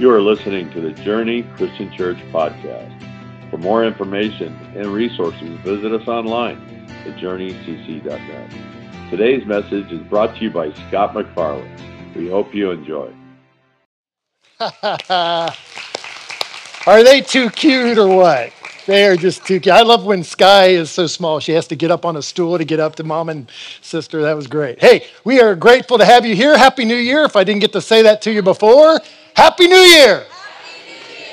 You are listening to the Journey Christian Church podcast. For more information and resources, visit us online at journeycc.net. Today's message is brought to you by Scott McFarland. We hope you enjoy. Are they too cute or what? They are just too cute. I love when Sky is so small. She has to get up on a stool to get up to mom and sister. That was great. Hey, we are grateful to have you here. Happy New Year. If I didn't get to say that to you before, Happy New Year.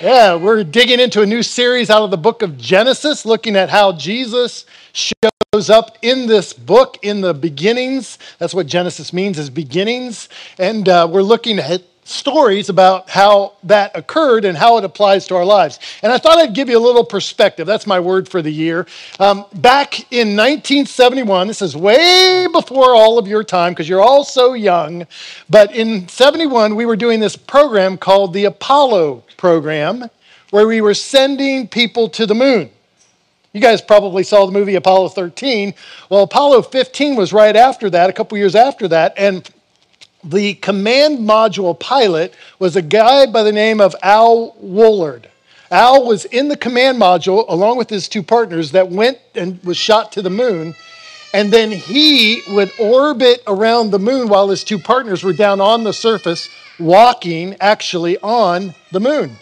Yeah, we're digging into a new series out of the book of Genesis, looking at how Jesus shows up in this book in the beginnings. That's what Genesis means, is beginnings. And uh, we're looking at stories about how that occurred and how it applies to our lives. And I thought I'd give you a little perspective. That's my word for the year. Um, back in 1971, this is way before all of your time because you're all so young, but in 71, we were doing this program called the Apollo program where we were sending people to the moon. You guys probably saw the movie Apollo 13. Well, Apollo 15 was right after that, a couple years after that, and the command module pilot was a guy by the name of Al Woolard. Al was in the command module along with his two partners that went and was shot to the moon. And then he would orbit around the moon while his two partners were down on the surface, walking actually on the moon.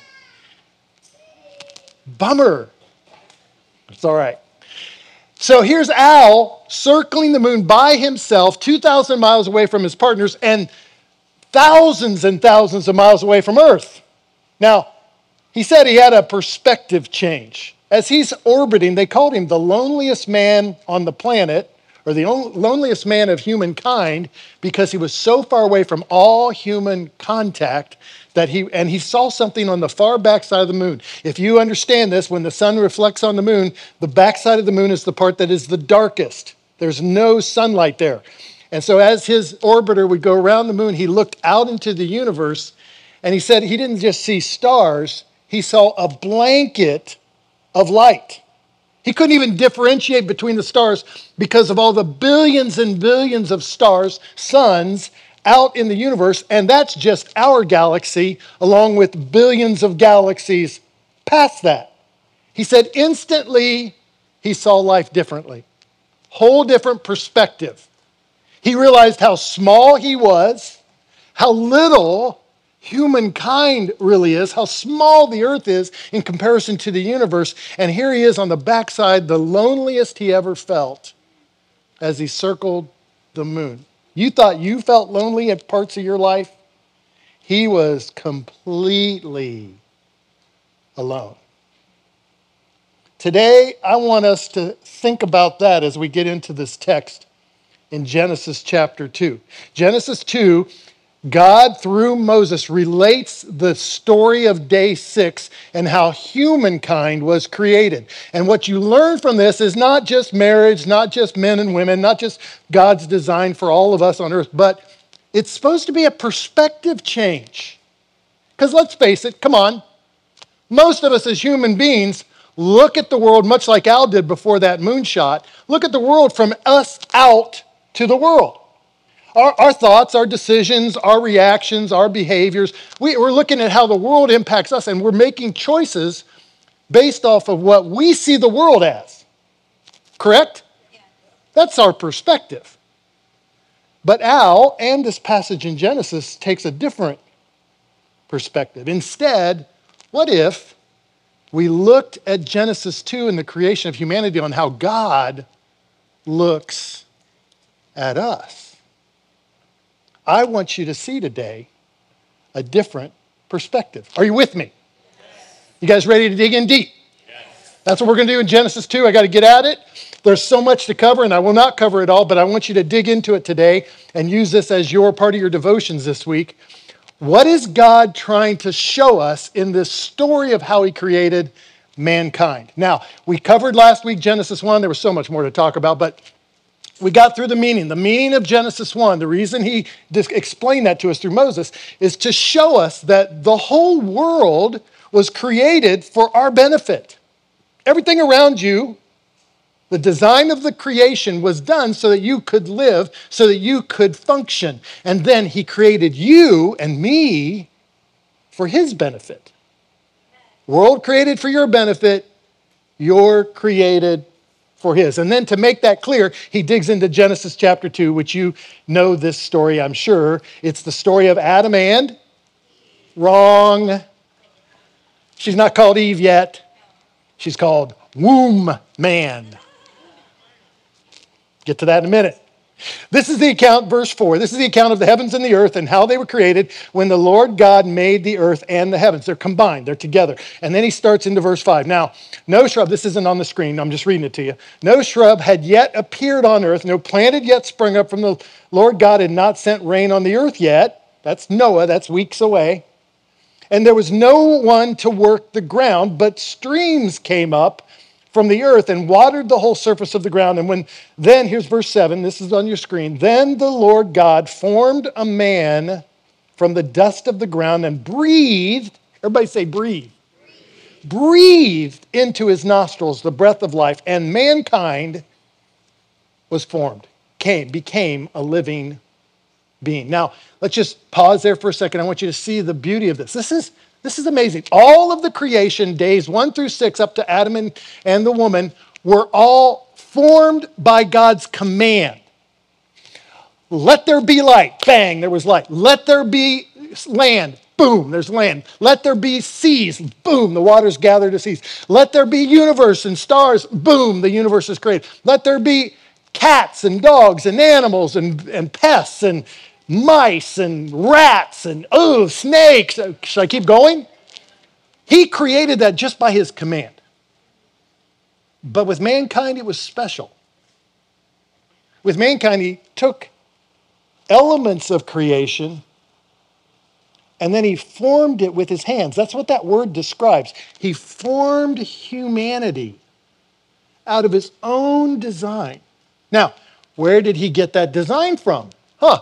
Bummer. It's all right. So here's Al circling the moon by himself, 2,000 miles away from his partners, and thousands and thousands of miles away from Earth. Now, he said he had a perspective change. As he's orbiting, they called him the loneliest man on the planet, or the loneliest man of humankind, because he was so far away from all human contact that he and he saw something on the far back side of the moon. If you understand this, when the sun reflects on the moon, the back side of the moon is the part that is the darkest. There's no sunlight there. And so as his orbiter would go around the moon, he looked out into the universe and he said he didn't just see stars, he saw a blanket of light. He couldn't even differentiate between the stars because of all the billions and billions of stars, suns, out in the universe, and that's just our galaxy, along with billions of galaxies past that. He said instantly he saw life differently, whole different perspective. He realized how small he was, how little humankind really is, how small the earth is in comparison to the universe. And here he is on the backside, the loneliest he ever felt as he circled the moon. You thought you felt lonely at parts of your life? He was completely alone. Today, I want us to think about that as we get into this text in Genesis chapter 2. Genesis 2 God, through Moses, relates the story of day six and how humankind was created. And what you learn from this is not just marriage, not just men and women, not just God's design for all of us on earth, but it's supposed to be a perspective change. Because let's face it, come on, most of us as human beings look at the world much like Al did before that moonshot, look at the world from us out to the world our, our thoughts, our decisions, our reactions, our behaviors. We, we're looking at how the world impacts us, and we're making choices based off of what we see the world as. Correct? Yeah. That's our perspective. But Al and this passage in Genesis takes a different perspective. Instead, what if we looked at Genesis 2 and the creation of humanity on how God looks at us? I want you to see today a different perspective. Are you with me? Yes. You guys ready to dig in deep? Yes. That's what we're going to do in Genesis 2. I got to get at it. There's so much to cover, and I will not cover it all, but I want you to dig into it today and use this as your part of your devotions this week. What is God trying to show us in this story of how He created mankind? Now, we covered last week Genesis 1. There was so much more to talk about, but we got through the meaning. The meaning of Genesis 1, the reason he explained that to us through Moses is to show us that the whole world was created for our benefit. Everything around you, the design of the creation was done so that you could live, so that you could function. And then he created you and me for his benefit. World created for your benefit, you're created for his. And then to make that clear, he digs into Genesis chapter 2, which you know this story, I'm sure. It's the story of Adam and wrong. She's not called Eve yet. She's called Womb Man. Get to that in a minute. This is the account, verse 4. This is the account of the heavens and the earth and how they were created when the Lord God made the earth and the heavens. They're combined, they're together. And then he starts into verse 5. Now, no shrub, this isn't on the screen, I'm just reading it to you. No shrub had yet appeared on earth, no plant had yet sprung up from the Lord God had not sent rain on the earth yet. That's Noah, that's weeks away. And there was no one to work the ground, but streams came up from the earth and watered the whole surface of the ground. And when then, here's verse 7, this is on your screen. Then the Lord God formed a man from the dust of the ground and breathed, everybody say, breathe. Breathed into his nostrils the breath of life, and mankind was formed, came, became a living being. Now, let's just pause there for a second. I want you to see the beauty of this. This is this is amazing. All of the creation, days one through six, up to Adam and, and the woman, were all formed by God's command. Let there be light. Bang, there was light. Let there be land. Boom, there's land. Let there be seas. Boom, the waters gather to seas. Let there be universe and stars. Boom, the universe is created. Let there be cats and dogs and animals and, and pests and mice and rats and oh, snakes. Uh, should I keep going? He created that just by his command. But with mankind, it was special. With mankind, he took elements of creation and then he formed it with his hands. That's what that word describes. He formed humanity out of his own design. Now, where did he get that design from? Huh,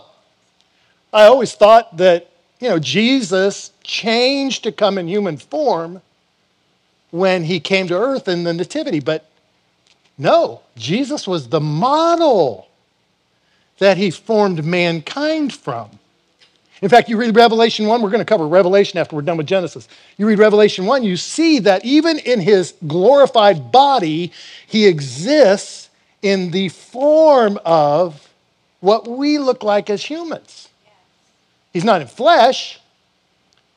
I always thought that, you know, Jesus changed to come in human form when he came to earth in the Nativity. But no, Jesus was the model that he formed mankind from. In fact, you read Revelation 1, we're going to cover Revelation after we're done with Genesis. You read Revelation 1, you see that even in his glorified body, he exists in the form of what we look like as humans. He's not in flesh,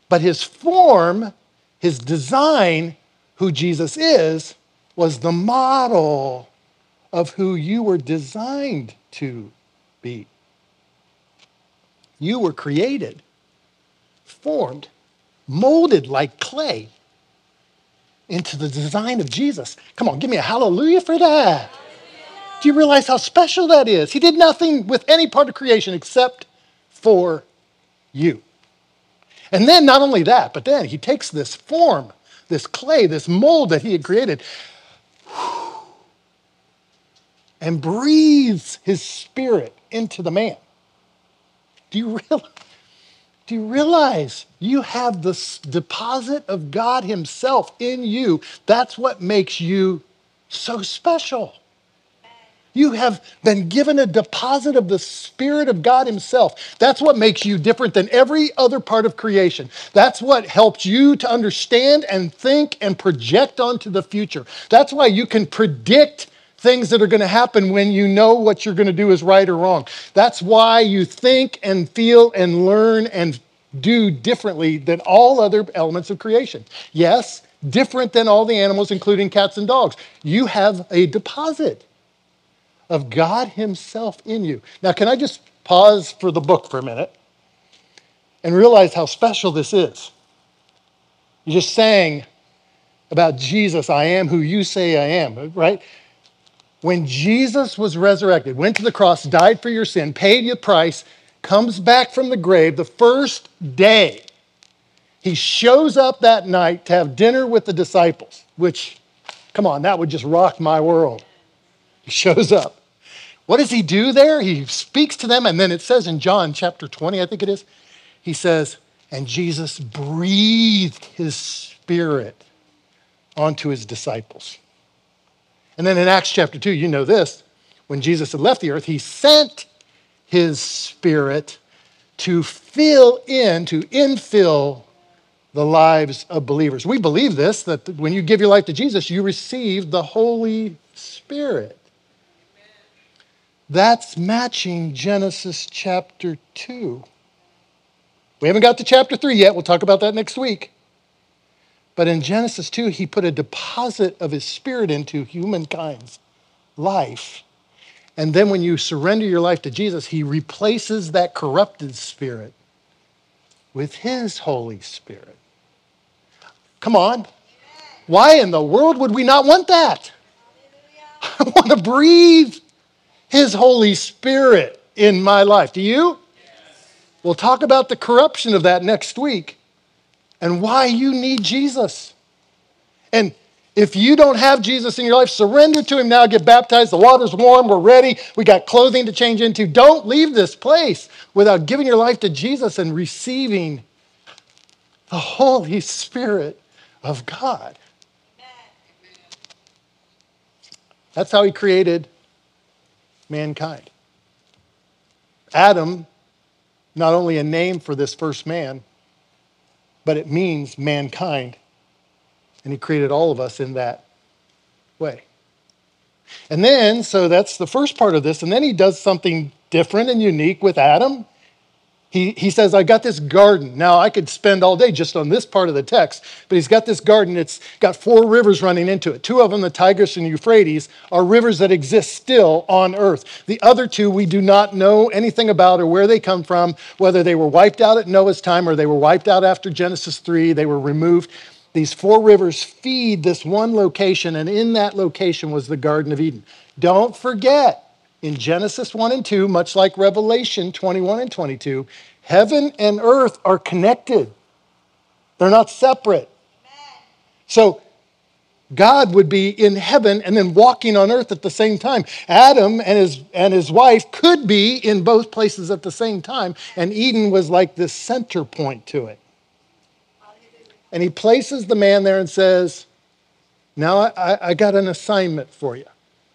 but his form, his design, who Jesus is, was the model of who you were designed to be. You were created, formed, molded like clay into the design of Jesus. Come on, give me a hallelujah for that. Do you realize how special that is? He did nothing with any part of creation except for you. And then not only that, but then he takes this form, this clay, this mold that he had created, and breathes his spirit into the man. Do you realize? Do you realize you have the deposit of God Himself in you? That's what makes you so special. You have been given a deposit of the Spirit of God Himself. That's what makes you different than every other part of creation. That's what helps you to understand and think and project onto the future. That's why you can predict things that are going to happen when you know what you're going to do is right or wrong. That's why you think and feel and learn and do differently than all other elements of creation. Yes, different than all the animals, including cats and dogs. You have a deposit of God Himself in you. Now, can I just pause for the book for a minute and realize how special this is? You just sang about Jesus, I am who you say I am, right? When Jesus was resurrected, went to the cross, died for your sin, paid your price, comes back from the grave the first day, he shows up that night to have dinner with the disciples, which, come on, that would just rock my world. He shows up. What does he do there? He speaks to them, and then it says in John chapter 20, I think it is, he says, and Jesus breathed his spirit onto his disciples. And then in Acts chapter 2, you know this, when Jesus had left the earth, he sent his spirit to fill in, to infill the lives of believers. We believe this that when you give your life to Jesus, you receive the Holy Spirit. That's matching Genesis chapter 2. We haven't got to chapter 3 yet. We'll talk about that next week. But in Genesis 2, he put a deposit of his spirit into humankind's life. And then when you surrender your life to Jesus, he replaces that corrupted spirit with his Holy Spirit. Come on. Why in the world would we not want that? I want to breathe his Holy Spirit in my life. Do you? We'll talk about the corruption of that next week and why you need Jesus. And if you don't have Jesus in your life, surrender to him now, get baptized. The water's warm, we're ready, we got clothing to change into. Don't leave this place without giving your life to Jesus and receiving the Holy Spirit of God. That's how he created mankind. Adam, not only a name for this first man, but it means mankind. And he created all of us in that way. And then, so that's the first part of this. And then he does something different and unique with Adam. He, he says, I got this garden. Now, I could spend all day just on this part of the text, but he's got this garden. It's got four rivers running into it. Two of them, the Tigris and Euphrates, are rivers that exist still on earth. The other two, we do not know anything about or where they come from, whether they were wiped out at Noah's time or they were wiped out after Genesis 3. They were removed. These four rivers feed this one location, and in that location was the Garden of Eden. Don't forget, in Genesis 1 and 2, much like Revelation 21 and 22, heaven and earth are connected, they're not separate. So, God would be in heaven and then walking on earth at the same time. Adam and his, and his wife could be in both places at the same time, and Eden was like the center point to it. And he places the man there and says, Now I, I got an assignment for you.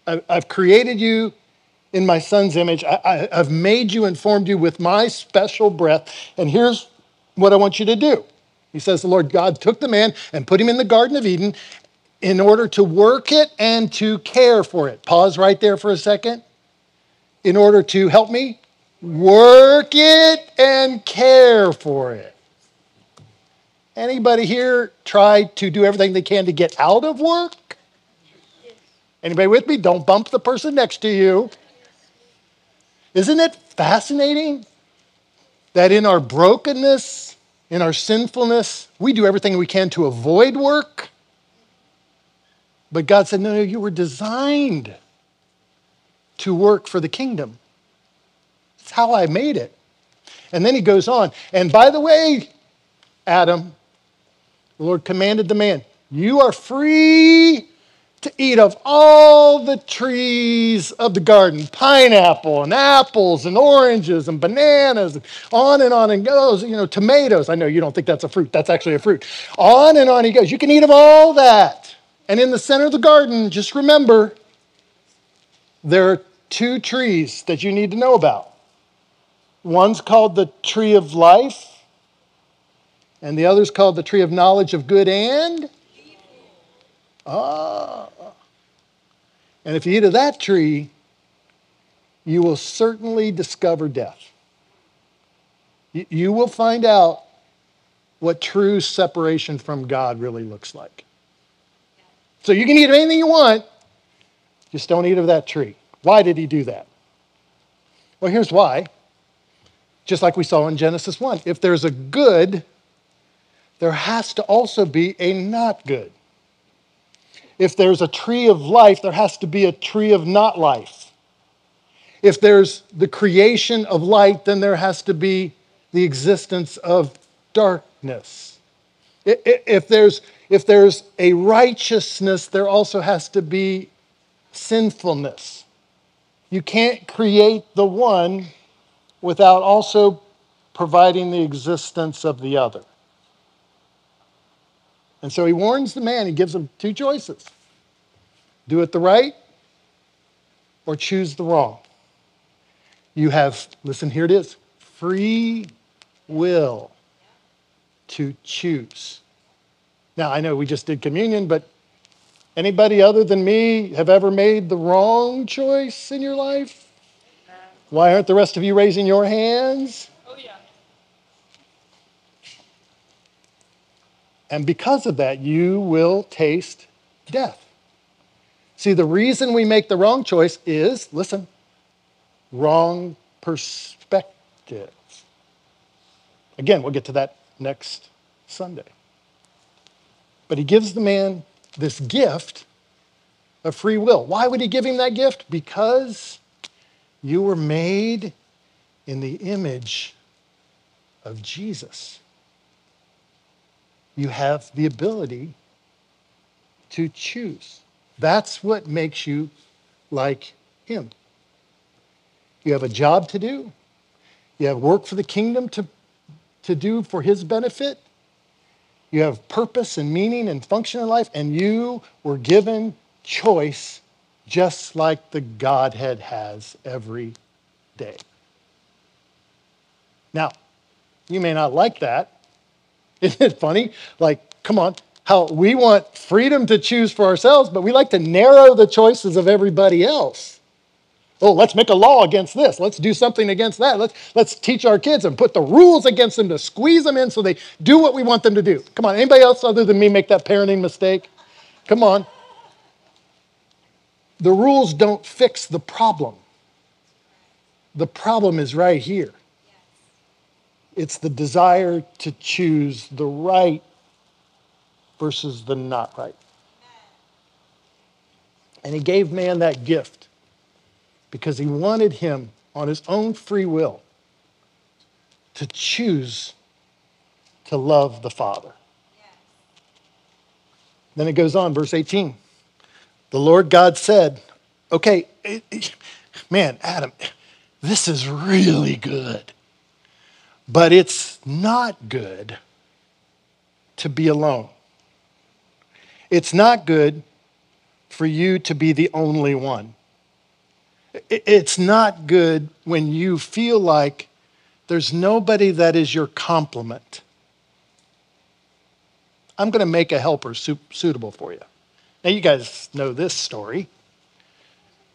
I, I've created you in my son's image. I, have made you and formed you with my special breath. And here's what I want you to do. He says, The Lord God took the man and put him in the Garden of Eden in order to work it and to care for it. Pause right there for a second. In order to help me work it and care for it. Anybody here try to do everything they can to get out of work? Anybody with me? Don't bump the person next to you. Isn't it fascinating that in our brokenness, in our sinfulness, we do everything we can to avoid work? But God said, No, no, you were designed to work for the kingdom. That's how I made it. And then he goes on, and by the way, Adam, the Lord commanded the man, You are free to eat of all the trees of the garden. Pineapple and apples and oranges and bananas and on and on and goes you know tomatoes. I know you don't think that's a fruit. That's actually a fruit. On and on he goes. You can eat of all that. And in the center of the garden just remember there are two trees that you need to know about. One's called the tree of life and the other's called the tree of knowledge of good and Ah. And if you eat of that tree, you will certainly discover death. You will find out what true separation from God really looks like. So you can eat of anything you want, just don't eat of that tree. Why did he do that? Well, here's why. Just like we saw in Genesis 1. If there's a good, there has to also be a not good if there's a tree of life, there has to be a tree of not life. If there's the creation of light, then there has to be the existence of darkness. If there's, if there's a righteousness, there also has to be sinfulness. You can't create the one without also providing the existence of the other. And so he warns the man, he gives him two choices do it the right or choose the wrong. You have, listen, here it is free will. to choose. Now, I know we just did communion, but anybody other than me have ever made the wrong choice in your life? Why aren't the rest of you raising your hands? Oh, yeah. And because of that, you will taste death. See, the reason we make the wrong choice is, listen, wrong perspective. Again, we'll get to that next Sunday. But he gives the man this gift of free will. Why would he give him that gift? Because you were made in the image of Jesus. You have the ability to choose. That's what makes you like him. You have a job to do. You have work for the kingdom to, to do for his benefit. You have purpose and meaning and function in life, and you were given choice just like the Godhead has every day. Now, you may not like that. Isn't it funny? Like, come on, how we want freedom to choose for ourselves, but we like to narrow the choices of everybody else. Oh, let's make a law against this. Let's do something against that. Let's, let's teach our kids and put the rules against them to squeeze them in so they do what we want them to do. Come on, anybody else other than me make that parenting mistake? Come on. The rules don't fix the problem. The problem is right here. It's the desire to choose the right versus the not right. And he gave man that gift because he wanted him on his own free will to choose to love the Father. Then it goes on, verse 18. The Lord God said, Okay, eh, eh, man, Adam, this is really good. But it's not good to be alone. It's not good for you to be the only one. It's not good when you feel like there's nobody that is your complement. I'm going to make a helper suitable for you. Now, you guys know this story.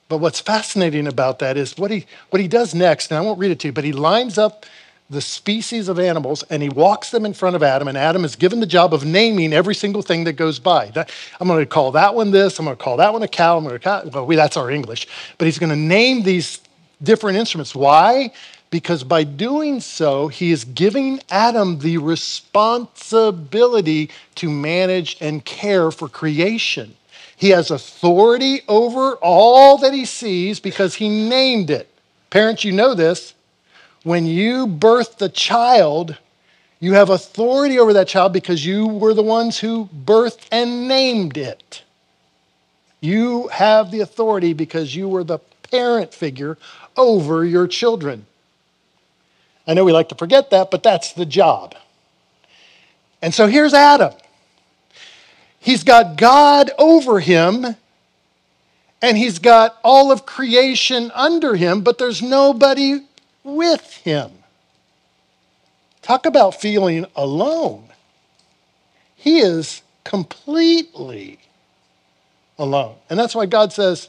But what's fascinating about that is what he, what he does next, and I won't read it to you, but he lines up the species of animals and he walks them in front of Adam, and Adam is given the job of naming every single thing that goes by. I'm going to call that one this, I'm going to call that one a cow, I'm going to call, well, we, that's our English. But he's going to name these different instruments. Why? Because by doing so, he is giving Adam the responsibility to manage and care for creation. He has authority over all that he sees because he named it. Parents, you know this when you birth the child, you have authority over that child because you were the ones who birthed and named it. You have the authority because you were the parent figure over your children. I know we like to forget that, but that's the job. And so here's Adam. He's got God over him, and he's got all of creation under him, but there's nobody with him. Talk about feeling alone. He is completely alone. And that's why God says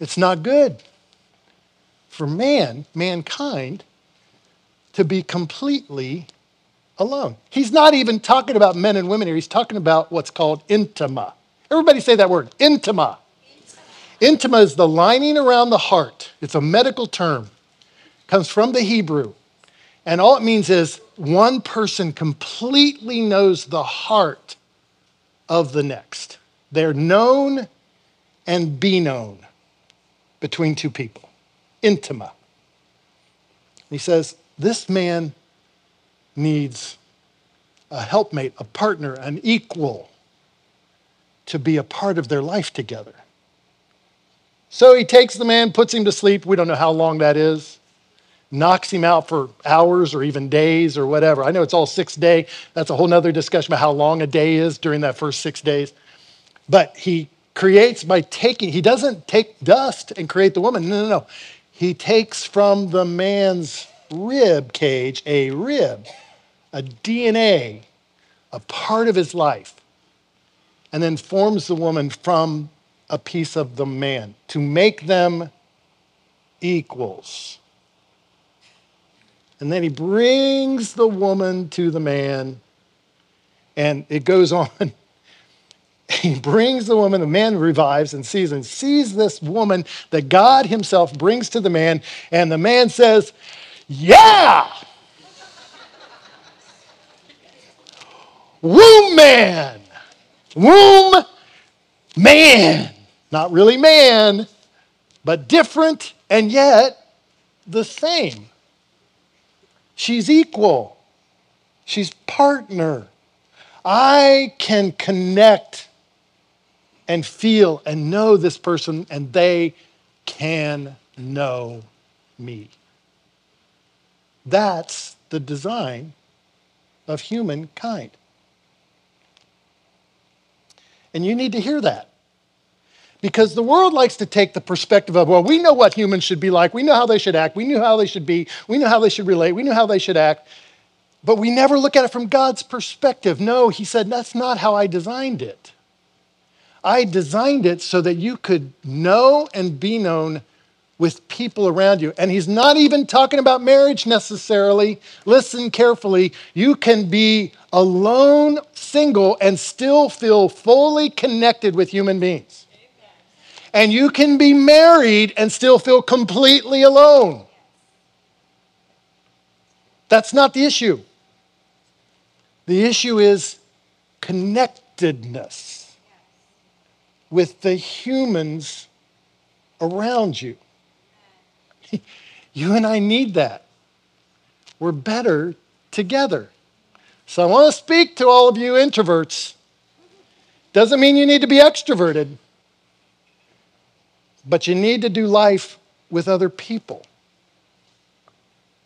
it's not good for man, mankind, to be completely alone. He's not even talking about men and women here. He's talking about what's called intima. Everybody say that word, intima. Intima, is the lining around the heart. It's a medical term comes from the Hebrew. And all it means is one person completely knows the heart of the next. They're known and be known between two people. Intima. He says, This man needs a helpmate, a partner, an equal to be a part of their life together. So he takes the man, puts him to sleep. We don't know how long that is knocks him out for hours or even days or whatever. I know it's all six day. That's a whole nother discussion about how long a day is during that first six days. But he creates by taking, he doesn't take dust and create the woman. No, no, no. He takes from the man's rib cage a rib, a DNA, a part of his life, and then forms the woman from a piece of the man to make them equals. And then he brings the woman to the man, and it goes on. He brings the woman, the man revives and sees and sees this woman that God Himself brings to the man, and the man says, Yeah! Womb man! Womb man! Not really man, but different and yet the same. She's equal. She's partner. I can connect and feel and know this person, and they can know me. That's the design of humankind. And you need to hear that. Because the world likes to take the perspective of, well, we know what humans should be like. We know how they should act. We know how they should be. We know how they should relate. We know how they should act. But we never look at it from God's perspective. No, He said, that's not how I designed it. I designed it so that you could know and be known with people around you. And he's not even talking about marriage necessarily. Listen carefully. You can be alone, single, and still feel fully connected with human beings. And you can be married and still feel completely alone. That's not the issue. The issue is connectedness with the humans around you. You and I need that. We're better together. So I want to speak to all of you introverts. Doesn't mean you need to be extroverted, but you need to do life with other people.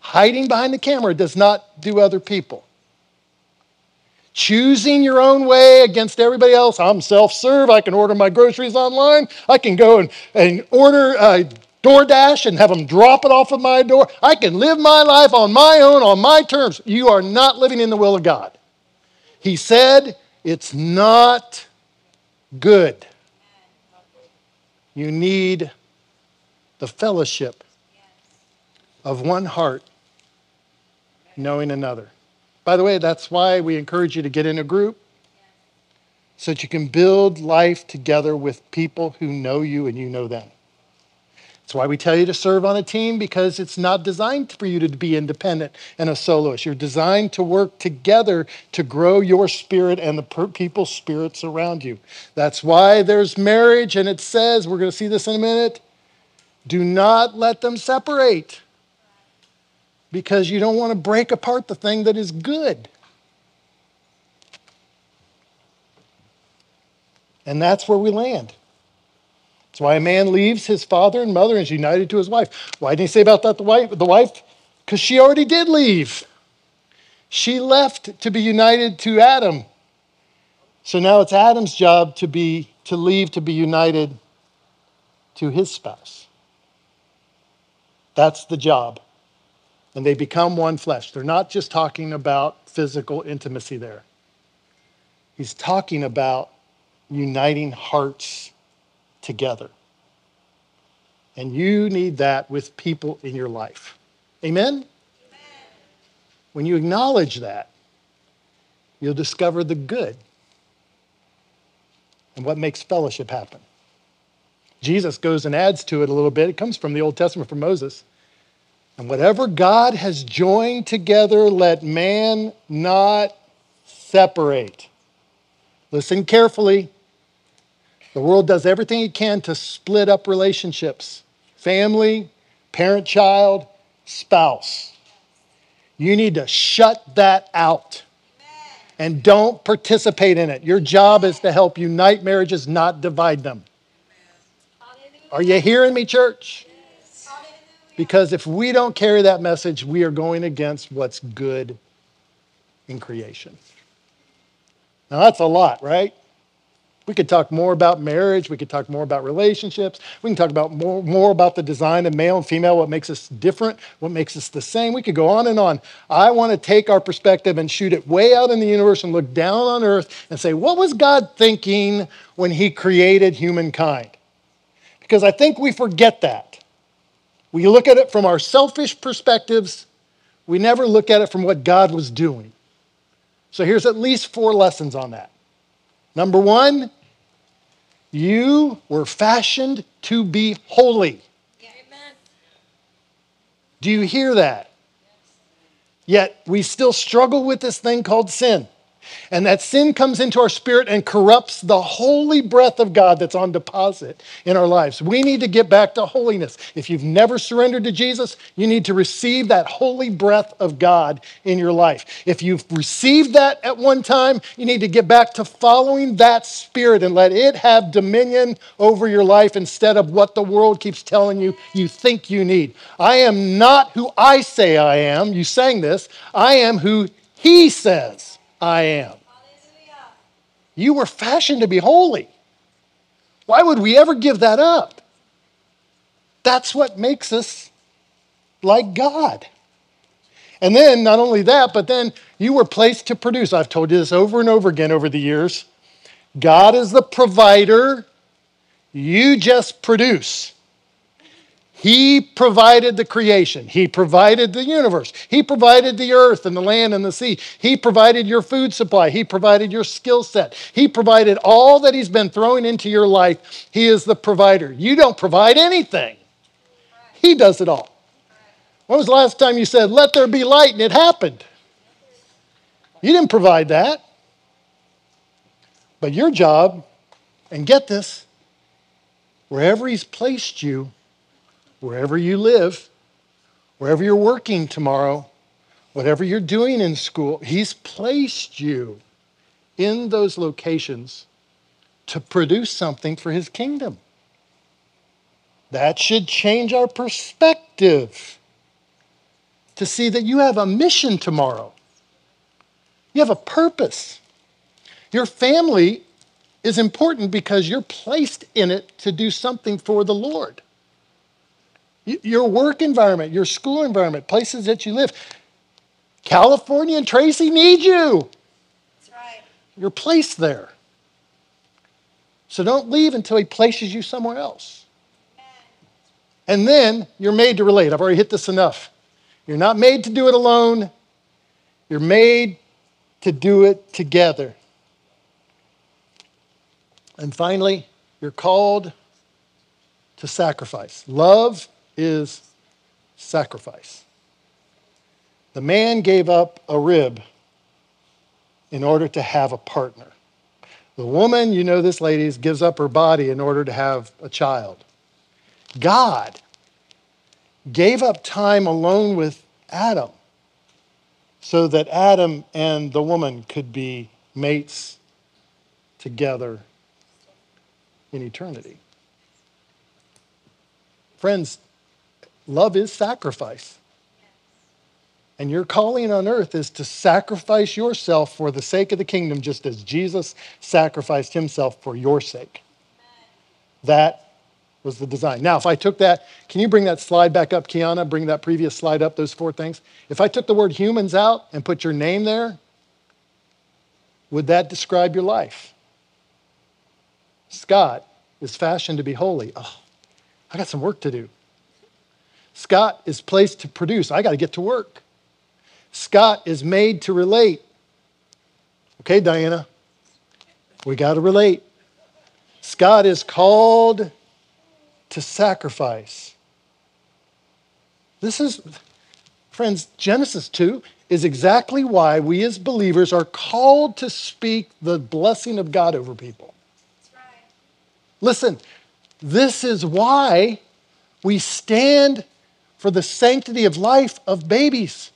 Hiding behind the camera does not do other people choosing your own way against everybody else. I'm self serve. I can order my groceries online. I can go and, and order a DoorDash and have them drop it off at my door. I can live my life on my own, on my terms. You are not living in the will of God. He said, It's not good. You need the fellowship of one heart knowing another. By the way, that's why we encourage you to get in a group so that you can build life together with people who know you and you know them. That's why we tell you to serve on a team because it's not designed for you to be independent and a soloist. You're designed to work together to grow your spirit and the people's spirits around you. That's why there's marriage, and it says, we're going to see this in a minute, do not let them separate because you don't want to break apart the thing that is good. And that's where we land. That's why a man leaves his father and mother and is united to his wife. Why didn't he say about that the wife? The wife? Because she already did leave. She left to be united to Adam. So now it's Adam's job to be to leave to be united to his spouse. That's the job and they become one flesh. They're not just talking about physical intimacy there. He's talking about uniting hearts together. And you need that with people in your life. Amen? Amen? When you acknowledge that, you'll discover the good and what makes fellowship happen. Jesus goes and adds to it a little bit. It comes from the Old Testament from Moses. And whatever God has joined together, let man not separate. Listen carefully. The world does everything it can to split up relationships family, parent child, spouse. You need to shut that out and don't participate in it. Your job is to help unite marriages, not divide them. Are you hearing me, church? Because if we don't carry that message, we are going against what's good in creation. Now, that's a lot, right? We could talk more about marriage. We could talk more about relationships. We can talk about more, more about the design of male and female, what makes us different, what makes us the same. We could go on and on. I want to take our perspective and shoot it way out in the universe and look down on earth and say, what was God thinking when he created humankind? Because I think we forget that. We look at it from our selfish perspectives, we never look at it from what God was doing. So here's at least four lessons on that. Number one, you were fashioned to be holy. Do you hear that? Yet we still struggle with this thing called sin. And that sin comes into our spirit and corrupts the holy breath of God that's on deposit in our lives. We need to get back to holiness. If you've never surrendered to Jesus, you need to receive that holy breath of God in your life. If you've received that at one time, you need to get back to following that spirit and let it have dominion over your life instead of what the world keeps telling you you think you need. I am not who I say I am. You sang this. I am who He says. I am. You were fashioned to be holy. Why would we ever give that up? That's what makes us like God. And then, not only that, but then you were placed to produce. I've told you this over and over again over the years. God is the provider, you just produce. He provided the creation. He provided the universe. He provided the earth and the land and the sea. He provided your food supply. He provided your skill set. He provided all that He's been throwing into your life. He is the provider. You don't provide anything, He does it all. When was the last time you said, Let there be light, and it happened? You didn't provide that. But your job, and get this, wherever He's placed you, wherever you live, wherever you're working tomorrow, whatever you're doing in school, He's placed you in those locations to produce something for His kingdom. That should change our perspective to see that you have a mission tomorrow. You have a purpose. Your family is important because you're placed in it to do something for the Lord your work environment, your school environment, places that you live. California and Tracy need you. That's right. You're placed there. So don't leave until he places you somewhere else. And then you're made to relate. I've already hit this enough. You're not made to do it alone, you're made to do it together. And finally, you're called to sacrifice. Love is sacrifice. The man gave up a rib in order to have a partner. The woman, you know this, ladies, gives up her body in order to have a child. God gave up time alone with Adam so that Adam and the woman could be mates together in eternity. Friends, Love is sacrifice. And your calling on earth is to sacrifice yourself for the sake of the kingdom, just as Jesus sacrificed himself for your sake. That was the design. Now, if I took that, can you bring that slide back up, Kiana? Bring that previous slide up, those four things. If I took the word humans out and put your name there, would that describe your life? Scott is fashioned to be holy. Oh, I got some work to do. Scott is placed to produce. I got to get to work. Scott is made to relate. Okay, Diana, we got to relate. Scott is called to sacrifice. This is, friends, Genesis 2 is exactly why we as believers are called to speak the blessing of God over people. Right. Listen, this is why we stand for the sanctity of life of babies.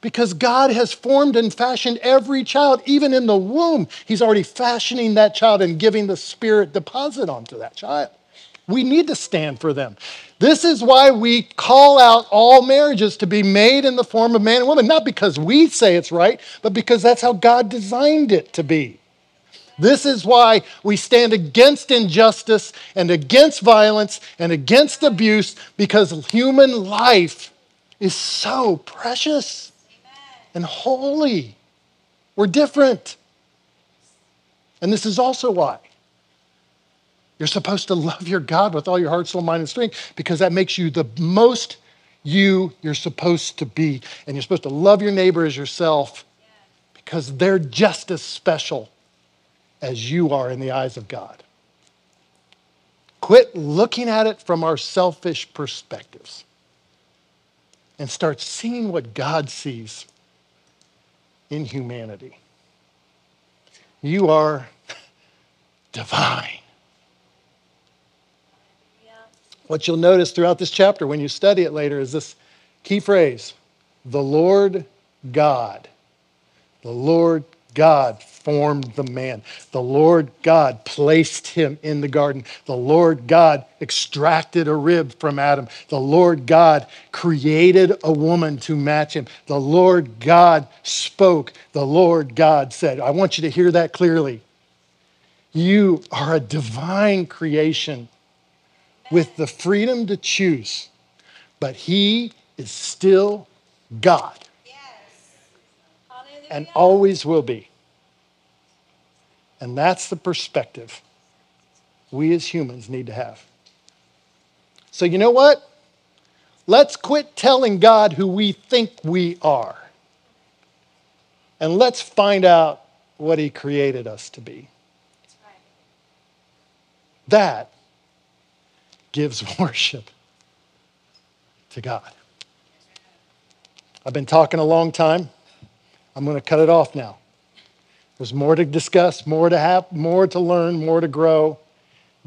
Because God has formed and fashioned every child, even in the womb. He's already fashioning that child and giving the Spirit deposit onto that child. We need to stand for them. This is why we call out all marriages to be made in the form of man and woman, not because we say it's right, but because that's how God designed it to be. This is why we stand against injustice and against violence and against abuse because human life is so precious and holy. We're different. And this is also why you're supposed to love your God with all your heart, soul, mind, and strength because that makes you the most you you're supposed to be. And you're supposed to love your neighbor as yourself because they're just as special as you are in the eyes of God. Quit looking at it from our selfish perspectives and start seeing what God sees in humanity. You are divine. What you'll notice throughout this chapter when you study it later is this key phrase the Lord God. The Lord God formed the man. The Lord God placed him in the garden. The Lord God extracted a rib from Adam. The Lord God created a woman to match him. The Lord God spoke. The Lord God said, I want you to hear that clearly. You are a divine creation with the freedom to choose, but He is still God. And always will be. And that's the perspective we as humans need to have. So, you know what? Let's quit telling God who we think we are. And let's find out what He created us to be. That gives worship to God. I've been talking a long time. I'm going to cut it off now. There's more to discuss, more to have, more to learn, more to grow.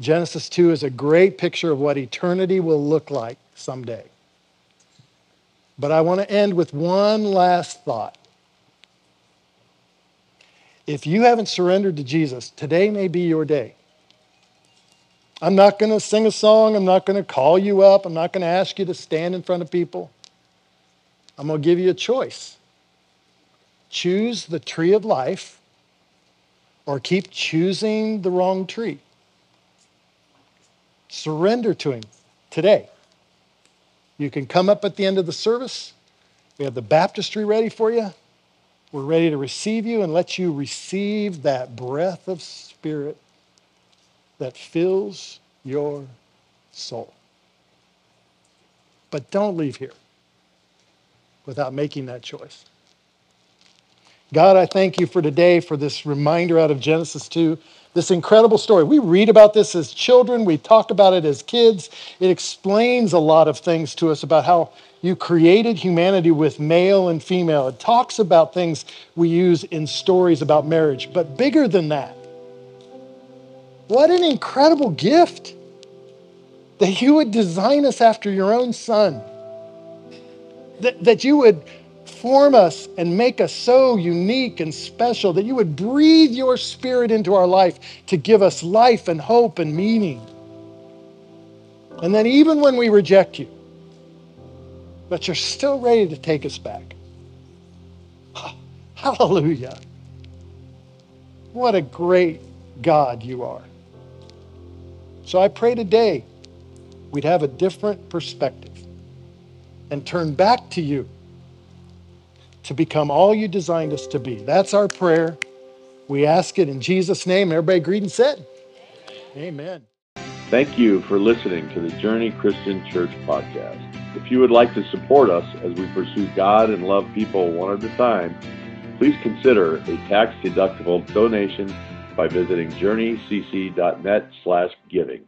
Genesis 2 is a great picture of what eternity will look like someday. But I want to end with one last thought. If you haven't surrendered to Jesus, today may be your day. I'm not going to sing a song. I'm not going to call you up. I'm not going to ask you to stand in front of people. I'm going to give you a choice. Choose the tree of life or keep choosing the wrong tree. Surrender to Him today. You can come up at the end of the service. We have the baptistry ready for you. We're ready to receive you and let you receive that breath of spirit that fills your soul. But don't leave here without making that choice. God, I thank you for today, for this reminder out of Genesis 2, this incredible story. We read about this as children, we talk about it as kids. It explains a lot of things to us about how you created humanity with male and female. It talks about things we use in stories about marriage. But bigger than that, what an incredible gift that you would design us after your own son, that, that you would form us and make us so unique and special, that you would breathe your spirit into our life to give us life and hope and meaning. And then, even when we reject you, but you're still ready to take us back. Hallelujah. What a great God you are. So I pray today we'd have a different perspective and turn back to you to become all you designed us to be. That's our prayer. We ask it in Jesus' name. Everybody agreed and said, Amen. Thank you for listening to the Journey Christian Church podcast. If you would like to support us as we pursue God and love people one at a time, please consider a tax-deductible donation by visiting journeycc.net slash giving.